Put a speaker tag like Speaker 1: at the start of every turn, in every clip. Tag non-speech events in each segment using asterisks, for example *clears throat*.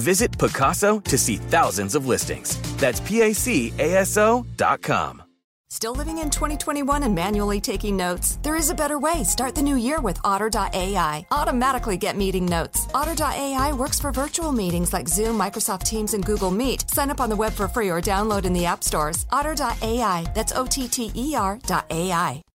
Speaker 1: Visit Pacaso to see thousands of listings. That's P A C A S O dot com.
Speaker 2: Still living in 2021 and manually taking notes? There is a better way. Start the new year with Otter.ai. Automatically get meeting notes. Otter.ai works for virtual meetings like Zoom, Microsoft Teams, and Google Meet. Sign up on the web for free or download in the app stores. Otter.ai. That's O T T E R.ai.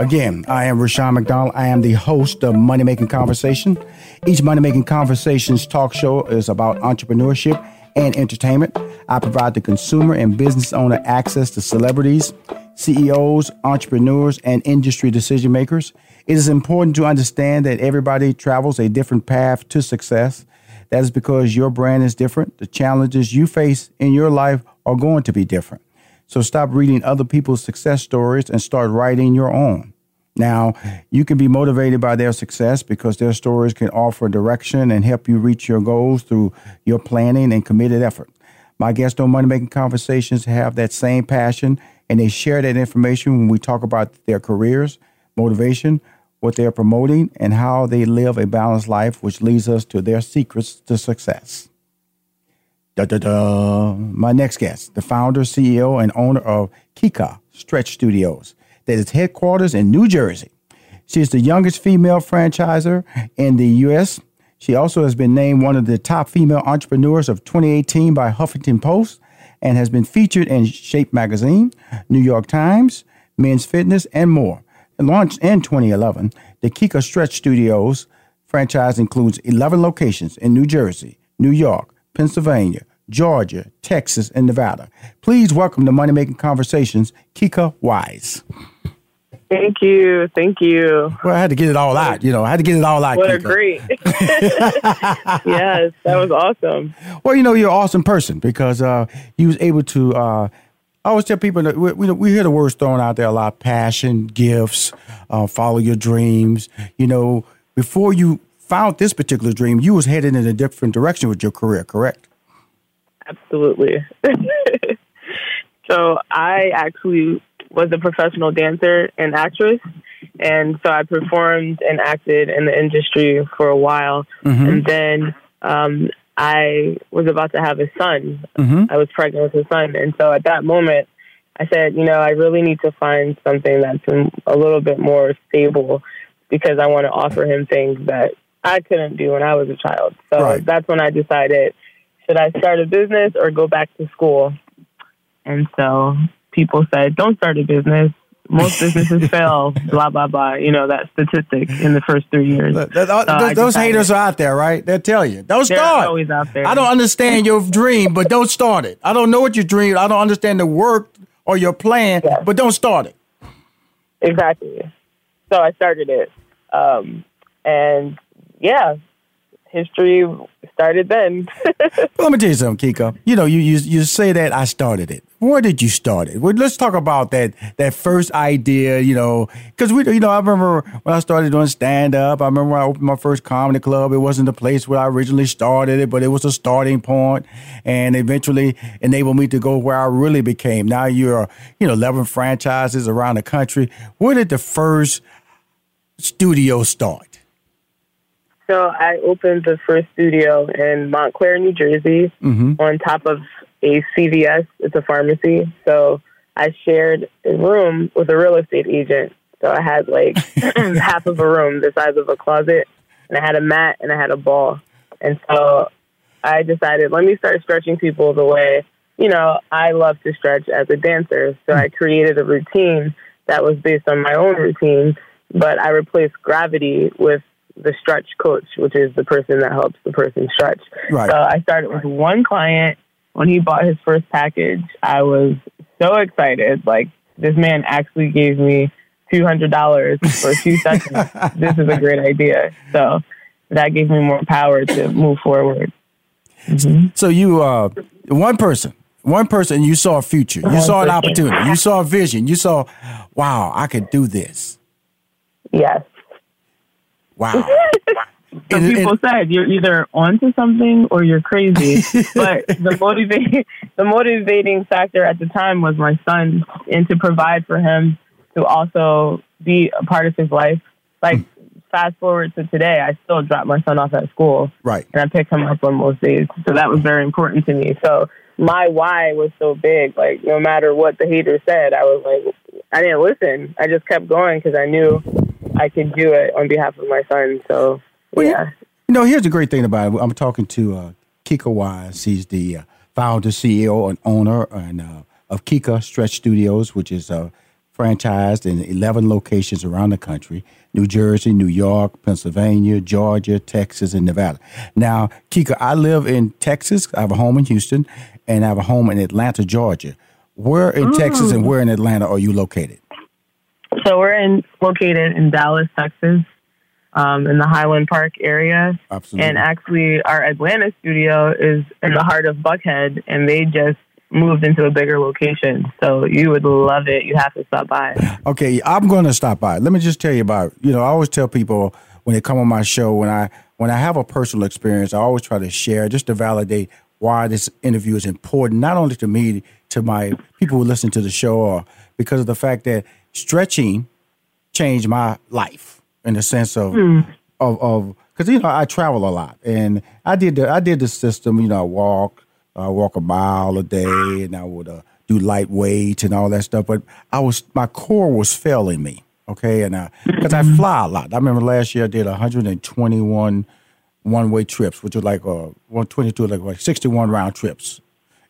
Speaker 3: Again, I am Rushion McDonald. I am the host of Money Making Conversation. Each Money Making Conversations talk show is about entrepreneurship and entertainment. I provide the consumer and business owner access to celebrities, CEOs, entrepreneurs, and industry decision makers. It is important to understand that everybody travels a different path to success. That is because your brand is different. The challenges you face in your life are going to be different. So stop reading other people's success stories and start writing your own. Now, you can be motivated by their success because their stories can offer direction and help you reach your goals through your planning and committed effort. My guests on Money Making Conversations have that same passion and they share that information when we talk about their careers, motivation, what they're promoting, and how they live a balanced life, which leads us to their secrets to success. Da, da, da. My next guest, the founder, CEO, and owner of Kika Stretch Studios, that is headquarters in New Jersey. She is the youngest female franchisor in the U.S. She also has been named one of the top female entrepreneurs of 2018 by Huffington Post and has been featured in Shape Magazine, New York Times, Men's Fitness, and more. Launched in 2011, the Kika Stretch Studios franchise includes 11 locations in New Jersey, New York, Pennsylvania, Georgia, Texas, and Nevada. Please welcome to Money Making Conversations, Kika Wise.
Speaker 4: Thank you. Thank you.
Speaker 3: Well, I had to get it all out. You know, I had to get it all out.
Speaker 4: What
Speaker 3: Kika.
Speaker 4: a great. *laughs* yes, that was awesome.
Speaker 3: Well, you know, you're an awesome person because uh, you was able to. Uh, I always tell people that we, we, we hear the words thrown out there a lot: passion, gifts, uh, follow your dreams. You know, before you found this particular dream, you was headed in a different direction with your career. Correct?
Speaker 4: Absolutely. *laughs* so I actually was a professional dancer and actress. And so I performed and acted in the industry for a while.
Speaker 3: Mm-hmm.
Speaker 4: And then um, I was about to have a son.
Speaker 3: Mm-hmm.
Speaker 4: I was pregnant with a son. And so at that moment, I said, you know, I really need to find something that's a little bit more stable because I want to offer him things that I couldn't do when I was a child. So
Speaker 3: Right.
Speaker 4: that's when I decided should I start a business or go back to school? And so people said, don't start a business. Most businesses *laughs* fail, blah, blah, blah. You know, that statistic in the first three years.
Speaker 3: Th-
Speaker 4: So
Speaker 3: those, those haters are out there, right? They'll tell you. Don't
Speaker 4: They're
Speaker 3: start.
Speaker 4: always out there.
Speaker 3: I don't understand your dream, but don't start it. I don't know what you dream. I don't understand the work or your plan,
Speaker 4: Yeah.
Speaker 3: but don't start it.
Speaker 4: Exactly. So I started it. Um, and yeah, history started then. *laughs*
Speaker 3: But let me tell you something, Kika. You know, you, you you say that I started it. Where did you start it? Well, let's talk about that that first idea. You know, because we, you know, I remember when I started doing stand up. I remember I opened my first comedy club. It wasn't the place where I originally started it, but it was a starting point, and eventually enabled me to go where I really became. Now you're, you know, eleven franchises around the country. Where did the first studio start?
Speaker 4: So I opened the first studio in Montclair, New Jersey, mm-hmm. on top of a CVS. It's a pharmacy. So I shared a room with a real estate agent. So I had like *laughs* *clears throat* half of a room the size of a closet, and I had a mat and I had a ball. And so I decided, let me start stretching people the way, you know, I love to stretch as a dancer. So I created a routine that was based on my own routine, but I replaced gravity with the stretch coach, which is the person that helps the person stretch.
Speaker 3: Right.
Speaker 4: So I started with one client. When he bought his first package, I was so excited. Like, this man actually gave me $200 for two *laughs* sessions. this is a great idea. So that gave me more power to move forward.
Speaker 3: So you, uh, one person, one person, you saw a future. You saw an opportunity. You saw a vision. You saw, wow, I could do this.
Speaker 4: Yes.
Speaker 3: Wow. *laughs*
Speaker 4: So
Speaker 3: And-
Speaker 4: people
Speaker 3: and-
Speaker 4: said you're either onto something or you're crazy. *laughs* but the motivating the motivating factor at the time was my son and to provide for him to also be a part of his life. Like fast forward to today, I still drop my son off at school
Speaker 3: right.
Speaker 4: and I pick him up on most days. So that was very important to me. So my why was so big. Like no matter what the haters said, I was like, I didn't listen. I just kept going because I knew I can do it on behalf of my son. So
Speaker 3: Well,
Speaker 4: yeah,
Speaker 3: You know, here's the great thing about it. I'm talking to uh, Kika Wise. He's the uh, founder, CEO, and owner and, uh, of Kika Stretch Studios, which is uh, franchised in 11 locations around the country New Jersey, New York, Pennsylvania, Georgia, Texas, and Nevada. Now, Kika, I live in Texas. I have a home in Houston, and I have a home in Atlanta, Georgia. Where in Texas and where in Atlanta are you located?
Speaker 4: So we're in located in Dallas, Texas, um, in the Highland Park area.
Speaker 3: Absolutely.
Speaker 4: And actually, our Atlanta studio is in the heart of Buckhead, and they just moved into a bigger location. So you would love it. You have to stop by.
Speaker 3: Okay, I'm going to stop by. Let me just tell you about. You know, I always tell people when they come on my show when I when I have a personal experience, I always try to share just to validate why this interview is important, not only to me, to my people who listen to the show, or because of the fact that stretching changed my life in the sense of of of because you know I travel a lot and I did the I did the system. You know, I walk I walk a mile a day and I would uh, do light weights and all that stuff. But I was my core was failing me. Okay, and because I fly a lot. I remember last year I did 121 one way trips, which was like uh 122, like, like 61 round trips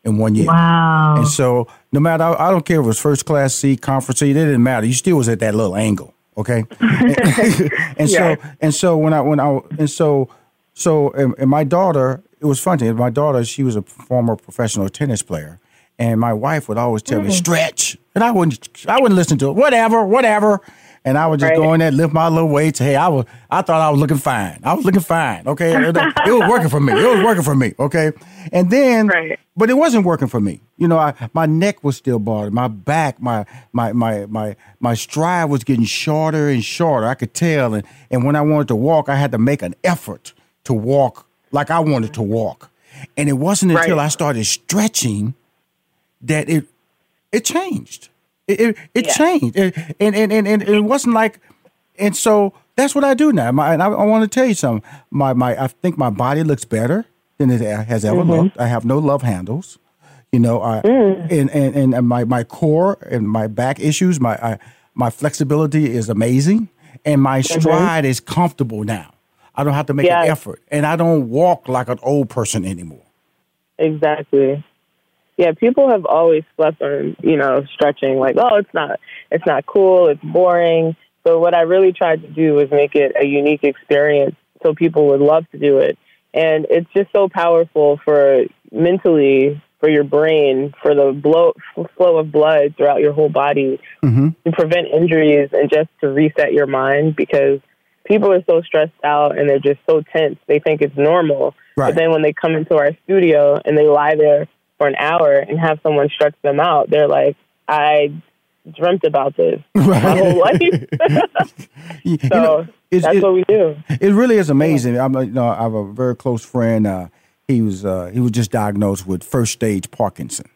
Speaker 3: in one year.
Speaker 4: Wow.
Speaker 3: And so, no matter, I, I don't care if it was first class seat, conference seat, it didn't matter. You still was at that little angle, okay? *laughs* and so, and so when I, when I, and so, so, and, and my daughter, it was funny. My daughter, she was a former professional tennis player, and my wife would always tell me mm-hmm. stretch, and I wouldn't, I wouldn't listen to it. Whatever, whatever. And I would just
Speaker 4: Right.
Speaker 3: go in there, lift my little weights. Hey, I was, I thought I was looking fine. I was looking fine. Okay, it, it was working for me. It was working for me. Okay, and then, *laughs*
Speaker 4: Right.
Speaker 3: but it wasn't working for me. You know, I, my neck was still bothered. My back, my my my my my stride was getting shorter and shorter. I could tell, and and when I wanted to walk, I had to make an effort to walk like I wanted to walk. And it wasn't until
Speaker 4: Right.
Speaker 3: I started stretching that it it changed. It it, it
Speaker 4: Yeah.
Speaker 3: changed, It- and, and and and it wasn't like. And so that's what I do now. My, and I, I want to tell you something. My my I think my body looks better than it has ever
Speaker 4: Mhm.
Speaker 3: looked. I have no love handles. You know, I,
Speaker 4: Mm.
Speaker 3: and, and, and my, my core and my back issues, my I, my flexibility is amazing, and my stride is comfortable now. I don't have to make
Speaker 4: Yes.
Speaker 3: an effort, and I don't walk like an old person anymore.
Speaker 4: Exactly. Yeah, people have always slept on, you know, stretching like, oh, it's not it's not cool, it's boring. So what I really tried to do was make it a unique experience so people would love to do it. And it's just so powerful for mentally, for your brain, for the blow, flow of blood throughout your whole body
Speaker 3: Mm-hmm.
Speaker 4: to prevent injuries and just to reset your mind because people are so stressed out and they're just so tense. They think it's normal.
Speaker 3: Right.
Speaker 4: But then when they come into our studio and they lie there for an hour and have someone stretch them out, they're like, I dreamt about this my whole life.
Speaker 3: You *laughs*
Speaker 4: so
Speaker 3: know, it's-
Speaker 4: that's
Speaker 3: it-
Speaker 4: what we do.
Speaker 3: It really is amazing. I'm, you know, I have a very close friend. Uh, he was uh, he was just diagnosed with first stage Parkinson,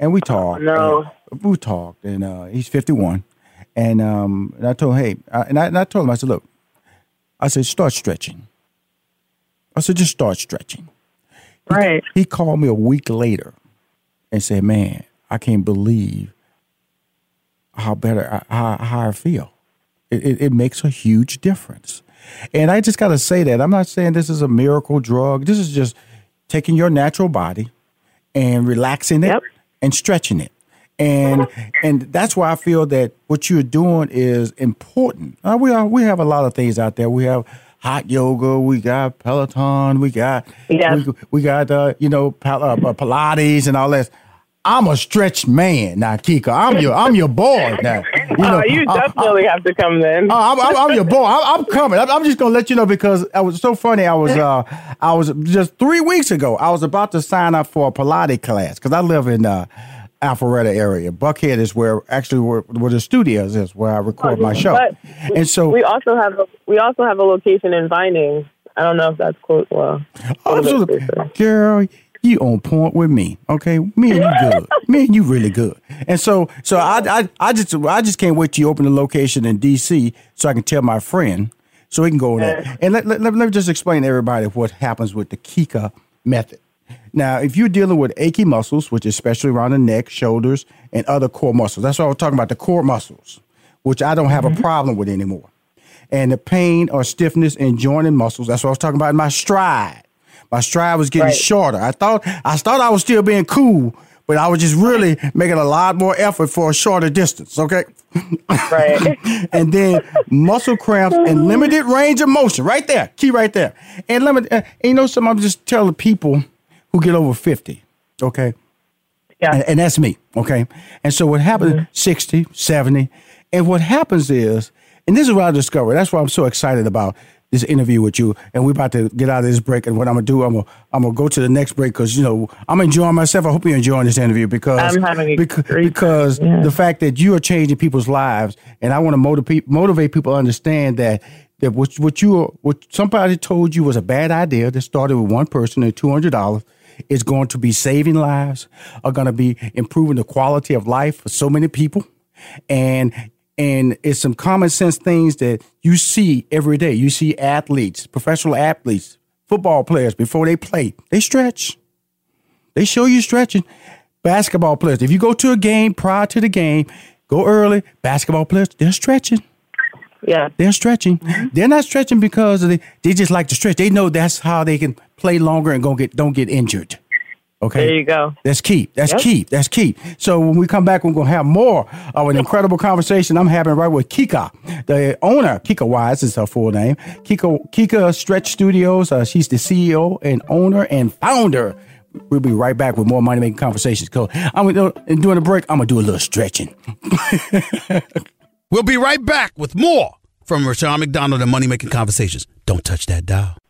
Speaker 3: and we talked.
Speaker 4: no.
Speaker 3: and we talked, and uh, he's 51, and um, and I told him, hey, I, and, I, and I told him, I said, look, I said, start stretching. I said, just start stretching.
Speaker 4: Right.
Speaker 3: He called me a week later and said, man, I can't believe how better I, how, how I feel. It, it, it makes a huge difference. And I just got to say that. I'm not saying this is a miracle drug. This is just taking your natural body and relaxing it
Speaker 4: Yep.
Speaker 3: and stretching it. And and that's why I feel that what you're doing is important. Uh, we are, we have a lot of things out there. We have hot yoga. We got Peloton. We got
Speaker 4: Yeah.
Speaker 3: we, we got uh, you know Pal- uh, uh, Pilates and all that. I'm a stretch man now, Kika. I'm your I'm your boy now. You know,
Speaker 4: oh, you
Speaker 3: I- I-
Speaker 4: definitely have to come then.
Speaker 3: Oh, I'm, I'm, I'm your boy. I'm, I'm coming. I'm, I'm just gonna let you know because it was so funny. I was, uh, I was just three weeks ago. I was about to sign up for a Pilates class because I live in uh, Alpharetta area. Buckhead is where actually where, where the studios is, where I record my show. And so,
Speaker 4: we also have a, we also have a location in Vining. I don't know if that's close. Well, oh, bit
Speaker 3: absolutely, girl, you on point with me. Okay, me and you good. *laughs* me and you really good. And so, so I, I, I just, I just can't wait to open the location in D.C. so I can tell my friend so he can go there. And let, let, let, me just explain to everybody what happens with the Kika method. Now, if you're dealing with achy muscles, which is especially around the neck, shoulders, and other core muscles, that's what I was talking about, the core muscles, which I don't have a mm-hmm. problem with anymore. And the pain or stiffness in joint and muscles, that's what I was talking about in my stride. My stride was getting
Speaker 4: Right.
Speaker 3: shorter. I thought I thought I was still being cool, but I was just really making a lot more effort for a shorter distance. Okay.
Speaker 4: Right. *laughs*
Speaker 3: and then muscle cramps and limited range of motion. Right there, key right there. And limit. Uh, and you know something? I'm just telling people who get over fifty. Okay.
Speaker 4: Yeah.
Speaker 3: And, and that's me. Okay. And so what happens? 60, 70. And what happens is, and this is what I discovered. That's why I'm so excited about this interview with you. And we're about to get out of this break. And what I'm gonna do, I'm gonna I'm gonna go to the next break because you know I'm enjoying myself. I hope you're enjoying this interview because
Speaker 4: I'm having a
Speaker 3: because, because
Speaker 4: yeah.
Speaker 3: the fact that you are changing people's lives, and I want to motivate motivate people to understand that that what what you what somebody told you was a bad idea that started with one person and two hundred dollars is going to be saving lives, are going to be improving the quality of life for so many people, and and it's some common sense things that you see every day. You see athletes, professional athletes, football players before they play, they stretch. They show you stretching. Basketball players, if you go to a game prior to the game, go early. Basketball players, they're stretching.
Speaker 4: Yeah.
Speaker 3: They're stretching. Mm-hmm. They're not stretching because they, they just like to stretch. They know that's how they can play longer and go get don't get injured. Okay.
Speaker 4: There you go.
Speaker 3: That's key. That's
Speaker 4: Yep.
Speaker 3: key. That's key. So when we come back, we're gonna have more of an incredible conversation I'm having right with Kika, the owner. Kika Wise is her full name. Kika Kika Stretch Studios. Uh, she's the CEO and owner and founder. We'll be right back with more money making conversations. Cause I'm gonna and during the break, I'm gonna do a little stretching. *laughs*
Speaker 5: We'll be right back with more from Rushion McDonald and Money Making Conversations. Don't touch that dial.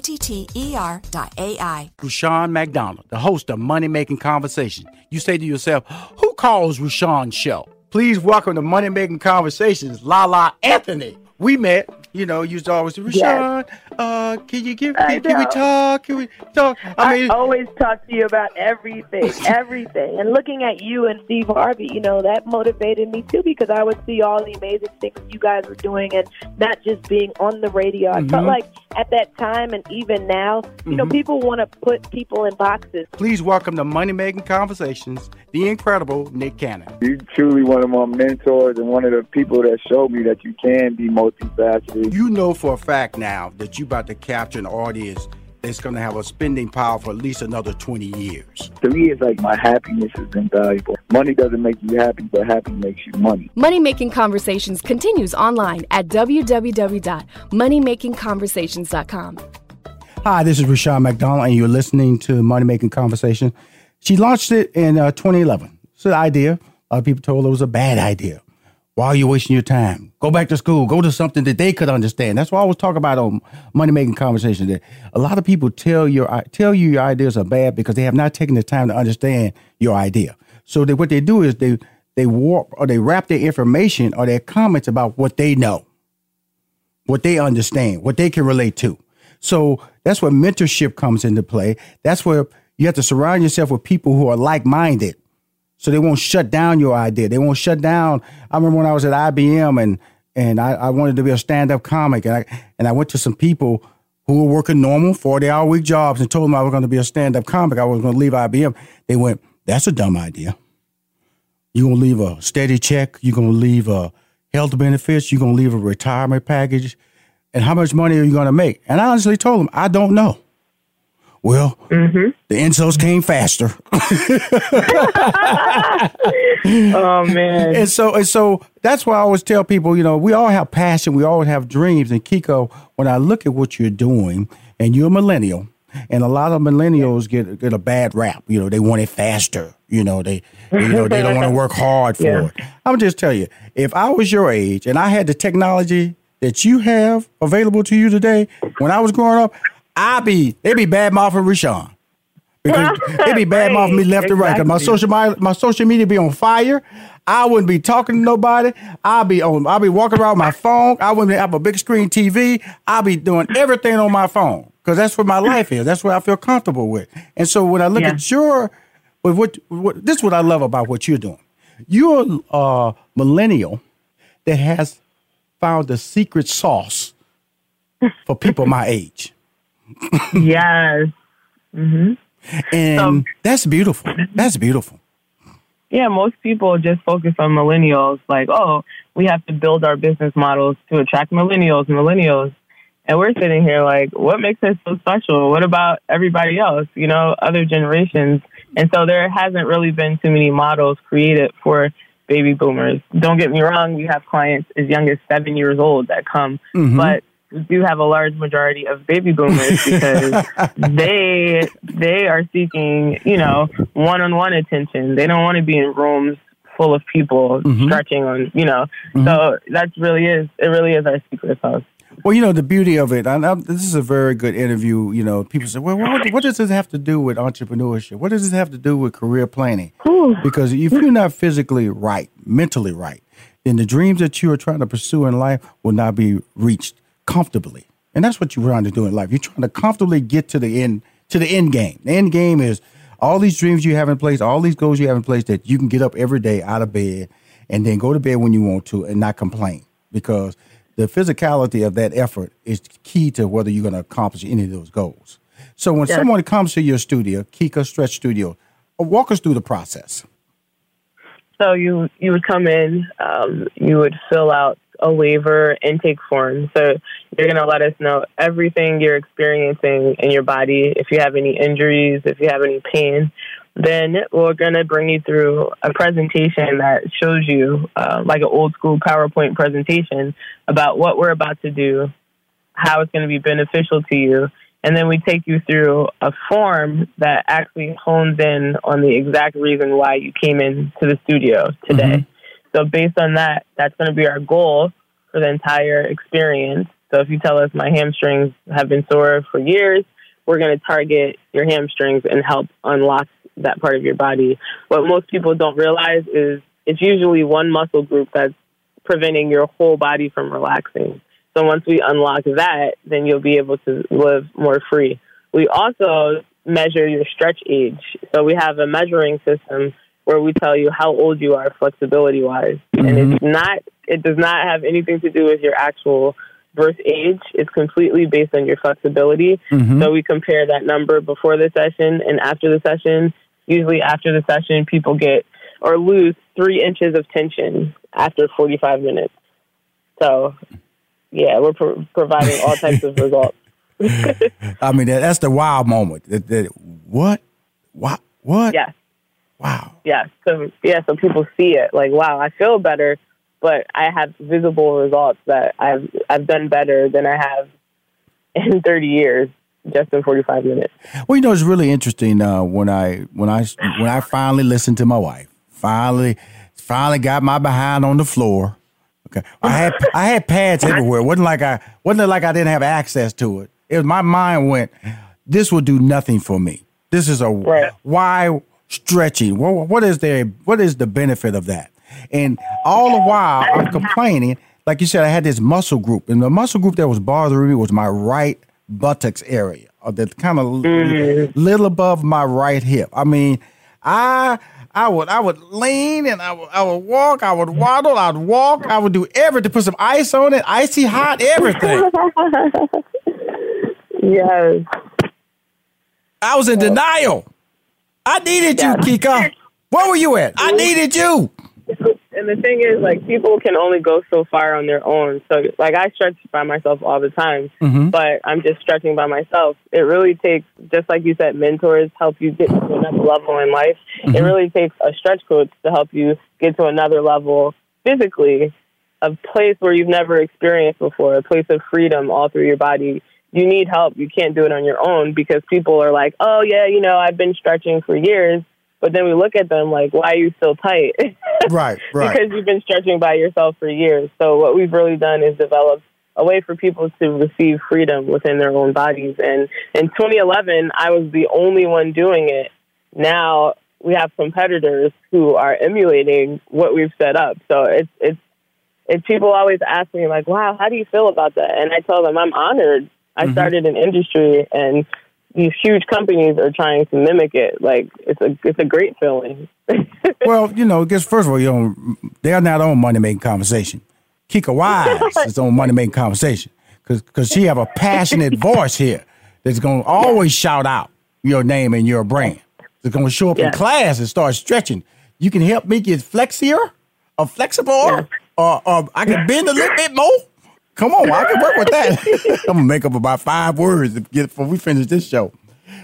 Speaker 2: T T R dot AI.
Speaker 3: Rushion McDonald, the host of Money Making Conversation. You say to yourself, who calls Rushion's show? Please welcome to Money Making Conversations, Lala Anthony. We met you know, you used to always say, Rushion, yes. uh, can you give, can, can, we talk? Can we talk?
Speaker 4: I, mean, I always talk to you about everything, *laughs* everything. And looking at you and Steve Harvey, you know, that motivated me too because I would see all the amazing things you guys were doing and not just being on the radio. I mm-hmm. felt like at that time and even now, you mm-hmm. know, people want to put people in boxes.
Speaker 3: Please welcome to Money Making Conversations, the incredible Nick Cannon.
Speaker 6: You're truly one of my mentors and one of the people that showed me that you can be multifaceted
Speaker 3: you know for a fact now that you're about to capture an audience that's going to have a spending power for at least another 20 years.
Speaker 6: To me, it's like my happiness is invaluable. Money doesn't make you happy, but happy makes you money.
Speaker 7: Money Making Conversations continues online at www.moneymakingconversations.com.
Speaker 3: Hi, this is Rushion McDonald, and you're listening to Money Making Conversation. She launched it in uh, 2011. It's an idea. A lot of people told her it was a bad idea. Why are you wasting your time? Go back to school. Go to something that they could understand. That's why I always talk about on money making conversations. That a lot of people tell your tell you your ideas are bad because they have not taken the time to understand your idea. So that what they do is they they warp or they wrap their information or their comments about what they know, what they understand, what they can relate to. So that's where mentorship comes into play. That's where you have to surround yourself with people who are like minded so they won't shut down your idea. They won't shut down. I remember when I was at IBM and and I, I wanted to be a stand up comic and I and I went to some people who were working normal 40 hour week jobs and told them I was going to be a stand up comic. I was going to leave IBM. They went, that's a dumb idea. You're going to leave a steady check. You're going to leave a health benefits. You're going to leave a retirement package. And how much money are you going to make? And I honestly told them, I don't know. Well, mm-hmm. the insults came faster. *laughs*
Speaker 4: oh man!
Speaker 3: And so, and so that's why I always tell people, you know, we all have passion, we all have dreams. And Kika, when I look at what you're doing, and you're a millennial, and a lot of millennials get get a bad rap. You know, they want it faster. You know, they you know they don't want to work hard for yeah. it. I'm just tell you, if I was your age and I had the technology that you have available to you today, when I was growing up, I be they be bad mouthing. Because *laughs* they be bad mouthing me left exactly. and right. Cause my social my, my social media be on fire. I wouldn't be talking to nobody. I'll be on I'll be walking around my phone. I wouldn't have a big screen TV. I'll be doing everything on my phone. Because that's where my life is. That's what I feel comfortable with. And so when I look yeah. at your but what, what this is what I love about what you're doing. You're a millennial that has found the secret sauce for people my *laughs* age
Speaker 4: yes.
Speaker 3: Mm-hmm. And so, that's beautiful. That's beautiful.
Speaker 4: Yeah, most people just focus on millennials, like, oh, we have to build our business models to attract millennials, millennials. And we're sitting here like, what makes us so special? What about everybody else, you know, other generations? And so there hasn't really been too many models created for baby boomers. Don't get me wrong, we have clients as young as seven years old that come, mm-hmm. but do have a large majority of baby boomers *laughs* because they they are seeking, you know, one on one attention. They don't want to be in rooms full of people
Speaker 3: Mhm.
Speaker 4: stretching on, you know.
Speaker 3: Mhm.
Speaker 4: So that's really is it really is our secret sauce.
Speaker 3: Well, you know, the beauty of it, and I, this is a very good interview. You know, people say, well, what, what does this have to do with entrepreneurship? What does this have to do with career planning? Because if you're not physically right, mentally right, then the dreams that you are trying to pursue in life will not be reached comfortably. And that's what you're trying to do in life. You're trying to comfortably get to the end, to the end game. The end game is all these dreams you have in place, all these goals you have in place that you can get up every day out of bed and then go to bed when you want to and not complain because the physicality of that effort is key to whether you're going to accomplish any of those goals. So when
Speaker 4: Yes.
Speaker 3: someone comes to your studio, Kika Stretch Studio, uh, walk us through the process.
Speaker 4: So you you would come in, um, you would fill out a waiver intake form. So you're going to let us know everything you're experiencing in your body. If you have any injuries, if you have any pain, then we're going to bring you through a presentation that shows you, uh, like an old school PowerPoint presentation, about what we're about to do, how it's going to be beneficial to you. And then we take you through a form that actually hones in on the exact reason why you came into the studio today. So based on that, that's going to be our goal for the entire experience. So if you tell us my hamstrings have been sore for years, we're going to target your hamstrings and help unlock that part of your body. What most people don't realize is it's usually one muscle group that's preventing your whole body from relaxing. So once we unlock that, then you'll be able to live more free. We also measure your stretch age. So we have a measuring system where we tell you how old you are flexibility wise. And it's not it does not have anything to do with your actual birth age. It's completely based on your flexibility.
Speaker 8: Mhm.
Speaker 4: So we compare that number before the session and after the session. Usually after the session people get or lose three inches of tension after 45 minutes. So, yeah, we're pro- providing all types of *laughs* results.
Speaker 3: I mean, that's the wild moment. That, that, what? What? What?
Speaker 4: Yes.
Speaker 3: Wow.
Speaker 4: Yeah. So yeah, so people see it like, wow, I feel better, but I have visible results that I've I've done better than I have *laughs* in 30 years just in 45 minutes.
Speaker 3: Well, you know, it's really interesting uh, when I when I when I finally listened to my wife. Finally, finally got my behind on the floor. Okay, I had I had pads *laughs* everywhere. wasn't like I wasn't like I didn't have access to it. It was my mind went. This will do nothing for me. This is a why stretching. What, what is there? What is the benefit of that? And all the while I'm complaining. Like you said, I had this muscle group, and the muscle group that was bothering me was my right buttocks area, or the kind of little above my right hip. I mean, I I would I would lean and I would I would walk, I would waddle, I'd walk, I would do everything, to put some ice on it, icy hot, everything. *laughs*
Speaker 4: yes.
Speaker 3: I was in denial. I needed you, Kika. Where were you at? I needed you.
Speaker 4: And the thing is, like, people can only go so far on their own. So, like, I stretch by myself all the time,
Speaker 3: Mhm.
Speaker 4: but I'm just stretching by myself. It really takes, just like you said, mentors help you get to another level in life. It
Speaker 8: Mhm.
Speaker 4: really takes a stretch coach to help you get to another level physically, a place where you've never experienced before, a place of freedom all through your body. You need help. You can't do it on your own because people are like, oh, yeah, you know, I've been stretching for years. But then we look at them like, why are you still tight? *laughs*
Speaker 3: Right, right.
Speaker 4: because you've been stretching by yourself for years. So what we've really done is develop a way for people to receive freedom within their own bodies. And in 2011, I was the only one doing it. Now we have competitors who are emulating what we've set up. So it's it's it's people always ask me like, "Wow, how do you feel about that?" And I tell them I'm honored. I
Speaker 3: Mhm.
Speaker 4: started an industry and these huge companies are trying to mimic it. Like it's a it's a great feeling. *laughs*
Speaker 3: well, you know, because first of all, you know, they're not on money making conversation. Kika Wise *laughs* is on money making conversation because because she have a passionate *laughs* voice here that's going to always shout out your name and your brand. It's going to show up in class and start stretching. You can help me get flexier or flexible, or, or I can bend a little bit more. Come on, I can work with that. *laughs* I'm gonna make up about five words to get before we finish this show.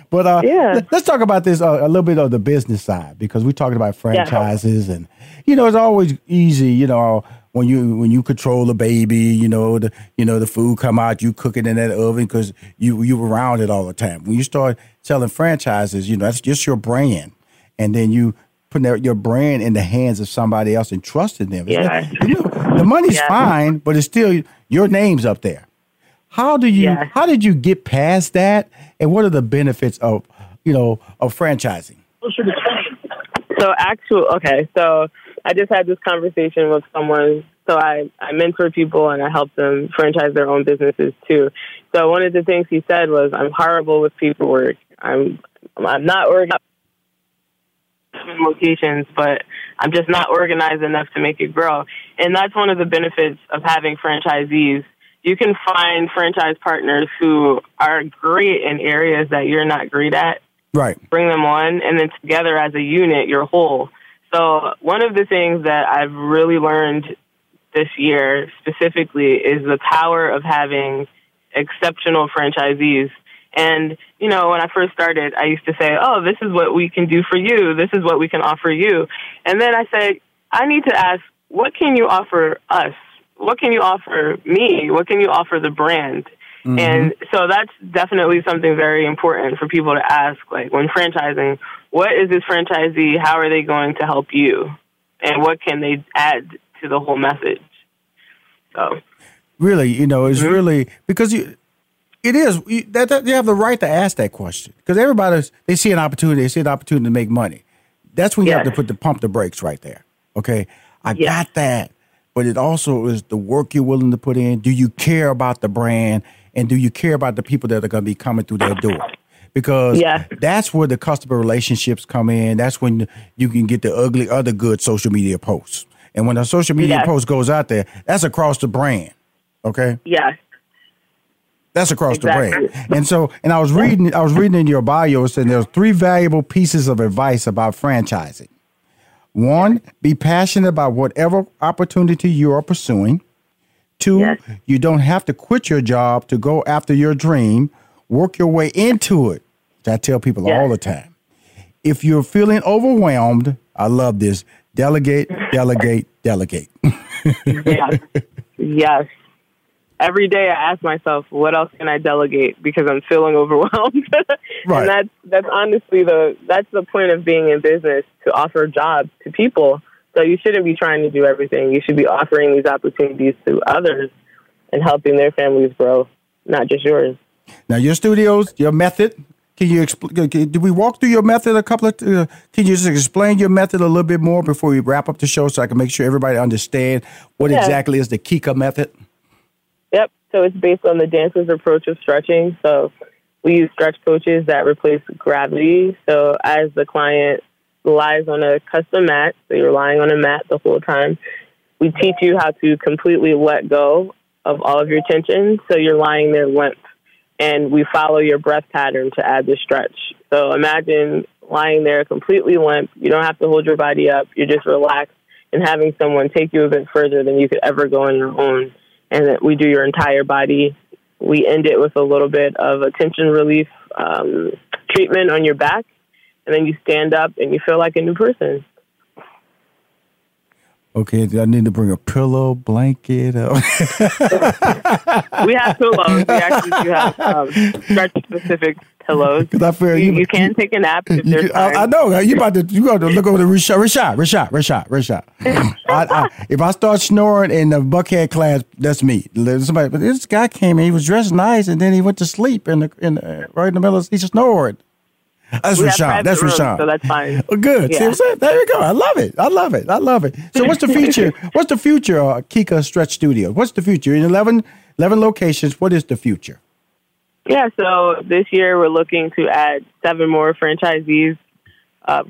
Speaker 3: But uh,
Speaker 4: Yeah.
Speaker 3: let- let's talk about this uh, a little bit of the business side because we're talking about franchises and you know it's always easy. You know, when you when you control the baby, you know the you know the food come out, you cook it in that oven because you you around it all the time. When you start selling franchises, you know that's just your brand, and then you putting your brand in the hands of somebody else and trusting them.
Speaker 4: Yeah.
Speaker 3: You know, the money's
Speaker 4: Yeah.
Speaker 3: fine, but it's still your name's up there. How do you
Speaker 4: Yes.
Speaker 3: how did you get past that, and what are the benefits of you know of franchising?
Speaker 4: So actual okay, so I just had this conversation with someone. So I I mentor people and I help them franchise their own businesses too. So one of the things he said was, "I'm horrible with paperwork. I'm I'm not organized locations, but I'm just not organized enough to make it grow." And that's one of the benefits of having franchisees. You can find franchise partners who are great in areas that you're not great at
Speaker 3: Right.
Speaker 4: bring them on, and then together as a unit, you're whole. So one of the things that I've really learned this year specifically is the power of having exceptional franchisees. And, you know, when I first started, I used to say, oh, this is what we can do for you. This is what we can offer you. And then I said, I need to ask, what can you offer us? What can you offer me? What can you offer the brand? And so that's definitely something very important for people to ask. Like when franchising, what is this franchisee? How are they going to help you? And what can they add to the whole message? So,
Speaker 3: Really, you know,
Speaker 4: Mm-hmm.
Speaker 3: it's really because you. It is you, that, that you have the right to ask that question because everybody they see an opportunity, they see an opportunity to make money. That's when you have to put the pump the brakes right there. Okay, I
Speaker 4: Yes.
Speaker 3: got that, but it also is the work you're willing to put in. Do you care about the brand and do you care about the people that are going to be coming through that door? Because
Speaker 4: Yes.
Speaker 3: that's where the customer relationships come in. That's when you can get the ugly other good social media posts. And when a social media
Speaker 4: Yes.
Speaker 3: post goes out there, that's across the brand. Okay.
Speaker 4: yes.
Speaker 3: That's across
Speaker 4: Exactly.
Speaker 3: the brand. And so, and I was reading, I was reading in your bio, saying there's three valuable pieces of advice about franchising. One, be passionate about whatever opportunity you are pursuing. Two,
Speaker 4: Yes.
Speaker 3: you don't have to quit your job to go after your dream. Work your way into it. Which I tell people
Speaker 4: Yes.
Speaker 3: all the time. If you're feeling overwhelmed, I love this. Delegate, delegate, delegate. *laughs*
Speaker 4: yes. yes. Every day I ask myself, what else can I delegate because I'm feeling *laughs* overwhelmed.
Speaker 3: Right.
Speaker 4: And that's that's honestly the that's the point of being in business to offer jobs to people. So you shouldn't be trying to do everything. You should be offering these opportunities to others and helping their families grow, not just yours.
Speaker 3: Now, your studios, your method. Can you explain? Did we walk through your method a couple of? Uh, can you just explain your method a little bit more before we wrap up the show, so I can make sure everybody understand what
Speaker 4: Yeah.
Speaker 3: exactly is the Kika method?
Speaker 4: Yep. So it's based on the dancer's approach of stretching. So we use stretch coaches that replace gravity. So as the client lies on a custom mat, so you're lying on a mat the whole time, we teach you how to completely let go of all of your tension. So you're lying there limp. And we follow your breath pattern to add the stretch. So imagine lying there completely limp. You don't have to hold your body up. You're just relaxed and having someone take you a bit further than you could ever go on your own and that we do your entire body. We end it with a little bit of a tension relief um, treatment on your back, and then you stand up and you feel like a new person.
Speaker 3: Okay, I need to bring a pillow, blanket. Uh, *laughs*
Speaker 4: We have pillows. We actually do have um, stretch specific pillows.
Speaker 3: Because I feel
Speaker 4: you,
Speaker 3: you-
Speaker 4: you can take a nap if
Speaker 3: you
Speaker 4: there's
Speaker 3: I, I know you about to. You got to look over the Rashad, Rashad, Rashad, Rashad, Rashad. I, I, if I start snoring in the buckhead class, that's me. Somebody, but this guy came in. He was dressed nice, and then he went to sleep in the in the, right in the middle. of He snored. That's
Speaker 4: We Rushion.
Speaker 3: That's
Speaker 4: rooms,
Speaker 3: Rushion.
Speaker 4: so that's fine.
Speaker 3: Oh, good. See
Speaker 4: Yeah.
Speaker 3: what I'm saying? There you go. I love it. I love it. I love it. So what's the *laughs* future? what's the future, uh, Kika Stretch Studio? What's the future? In 11, 11 locations, what is the future?
Speaker 4: Yeah, so this year we're looking to add seven more franchisees, uh,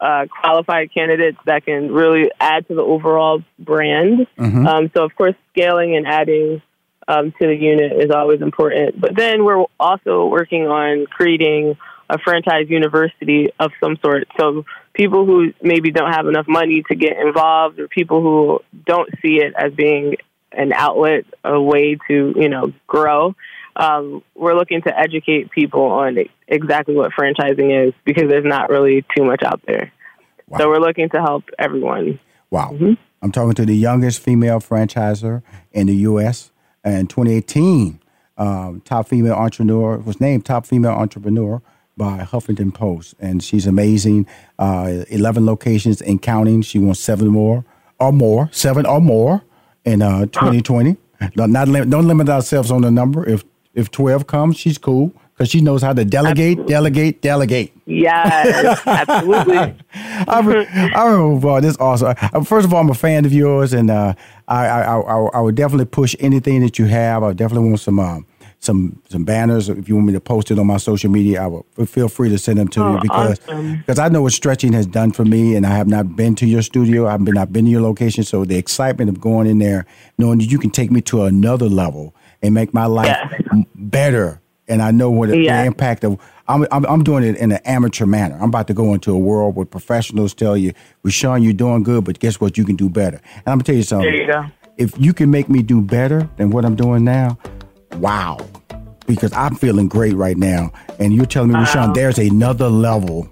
Speaker 4: uh, qualified candidates that can really add to the overall brand.
Speaker 8: Mhm.
Speaker 4: Um, so, of course, scaling and adding um, to the unit is always important. But then we're also working on creating a franchise university of some sort. So, people who maybe don't have enough money to get involved, or people who don't see it as being an outlet, a way to you know grow um, we're looking to educate people on exactly what franchising is because there's not really too much out there. So we're looking to help everyone.
Speaker 3: Wow. I'm talking to the youngest female franchisor in the U.S. In 2018, um, top female entrepreneur was named top female entrepreneur by Huffington Post, and she's amazing. Uh, 11 locations and counting. She wants seven more or more, seven or more in uh, 2020. Not, not lim- don't limit ourselves on the number. If if 12 comes, she's cool because she knows how to delegate, absolutely. delegate, delegate.
Speaker 4: Yes, absolutely. *laughs*
Speaker 3: I, I remember, boy, this awesome. Uh, first of all, I'm a fan of yours, and uh, I, I, I, I would definitely push anything that you have. I definitely want some. Um, some some banners. If you want me to post it on my social media, I will feel free to send them to oh, you because awesome. because I know what stretching has done for me, and I have not been to your studio. I've been I've been to your location, so the excitement of going in there, knowing that you can take me to another level and make my life yeah. better, and I know what yeah. the impact of. I'm, I'm, I'm doing it in an amateur manner. I'm about to go into a world where professionals tell you, Rushion, you're doing good, but guess what? You can do better. And I'm gonna tell you something.
Speaker 4: You.
Speaker 3: If you can make me do better than what I'm doing now, wow. Because I'm feeling great right now. And you're telling me, wow. Rushion, there's another level.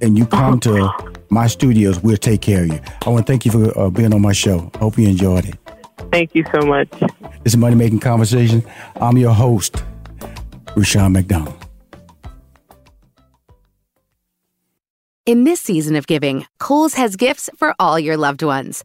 Speaker 3: And you come to my studios, we'll take care of you. I want to thank you for uh, being on my show. Hope you enjoyed it.
Speaker 4: Thank you so much.
Speaker 3: This is Money Making Conversation. I'm your host, Rushion McDonald.
Speaker 9: In this season of giving, Kohl's has gifts for all your loved ones.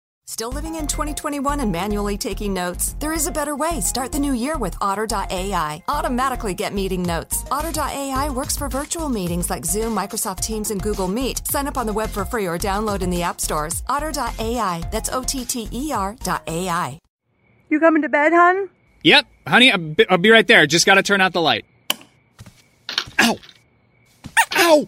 Speaker 8: Still living in 2021 and manually taking notes? There is a better way. Start the new year with Otter.ai. Automatically get meeting notes. Otter.ai works for virtual meetings like Zoom, Microsoft Teams, and Google Meet. Sign up on the web for free or download in the app stores. Otter.ai. That's O T T E R.ai.
Speaker 10: You coming to bed, hon?
Speaker 11: Yep, honey, I'll be, I'll be right there. Just gotta turn out the light. Ow! Ow!